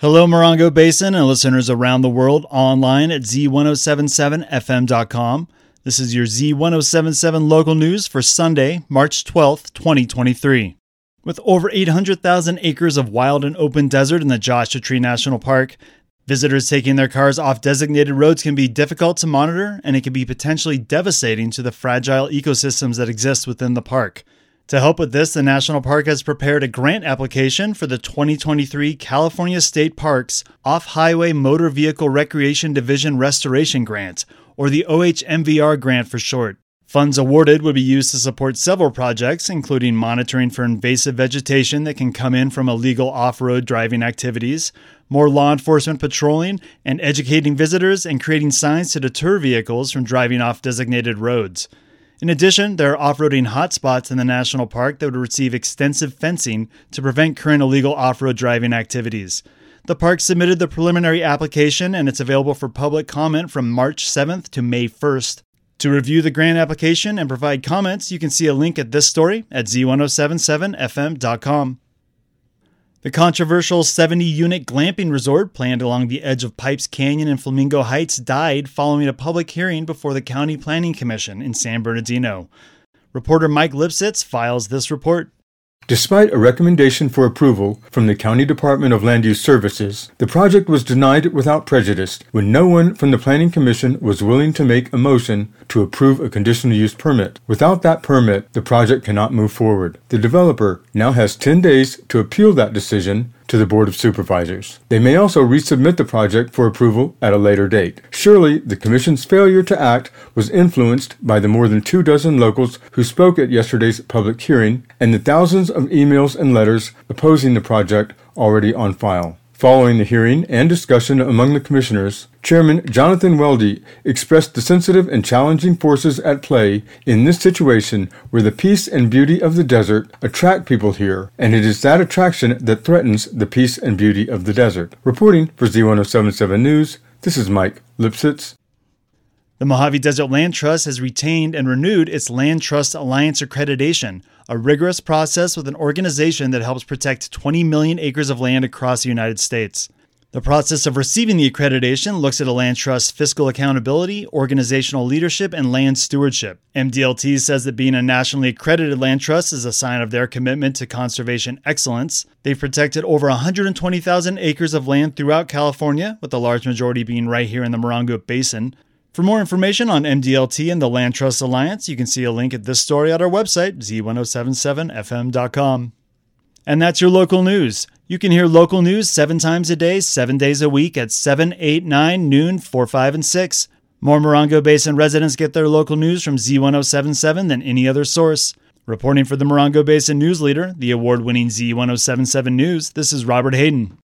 Hello, Morongo Basin and listeners around the world online at z1077fm.com. This is your Z1077 local news for Sunday, March 12th, 2023. With over 800,000 acres of wild and open desert in the Joshua Tree National Park, visitors taking their cars off designated roads can be difficult to monitor and it can be potentially devastating to the fragile ecosystems that exist within the park. To help with this, the National Park has prepared a grant application for the 2023 California State Parks Off Highway Motor Vehicle Recreation Division Restoration Grant, or the OHMVR grant for short. Funds awarded would be used to support several projects, including monitoring for invasive vegetation that can come in from illegal off road driving activities, more law enforcement patrolling, and educating visitors and creating signs to deter vehicles from driving off designated roads. In addition, there are off roading hotspots in the national park that would receive extensive fencing to prevent current illegal off road driving activities. The park submitted the preliminary application and it's available for public comment from March 7th to May 1st. To review the grant application and provide comments, you can see a link at this story at z1077fm.com. The controversial 70 unit glamping resort planned along the edge of Pipes Canyon and Flamingo Heights died following a public hearing before the County Planning Commission in San Bernardino. Reporter Mike Lipsitz files this report. Despite a recommendation for approval from the County Department of Land Use Services, the project was denied without prejudice when no one from the Planning Commission was willing to make a motion to approve a conditional use permit. Without that permit, the project cannot move forward. The developer now has 10 days to appeal that decision to the Board of Supervisors. They may also resubmit the project for approval at a later date. Surely, the Commission's failure to act was influenced by the more than two dozen locals who spoke at yesterday's public hearing and the thousands of emails and letters opposing the project already on file. Following the hearing and discussion among the commissioners, Chairman Jonathan Weldy expressed the sensitive and challenging forces at play in this situation where the peace and beauty of the desert attract people here, and it is that attraction that threatens the peace and beauty of the desert. Reporting for Z1077 News, this is Mike Lipsitz. The Mojave Desert Land Trust has retained and renewed its Land Trust Alliance accreditation, a rigorous process with an organization that helps protect 20 million acres of land across the United States. The process of receiving the accreditation looks at a land trust's fiscal accountability, organizational leadership, and land stewardship. MDLT says that being a nationally accredited land trust is a sign of their commitment to conservation excellence. They've protected over 120,000 acres of land throughout California, with the large majority being right here in the Morongo Basin. For more information on MDLT and the Land Trust Alliance, you can see a link at this story at our website, z1077fm.com. And that's your local news. You can hear local news seven times a day, seven days a week at 7, 8, 9, noon, 4, 5, and 6. More Morongo Basin residents get their local news from Z1077 than any other source. Reporting for the Morongo Basin News Leader, the award winning Z1077 News, this is Robert Hayden.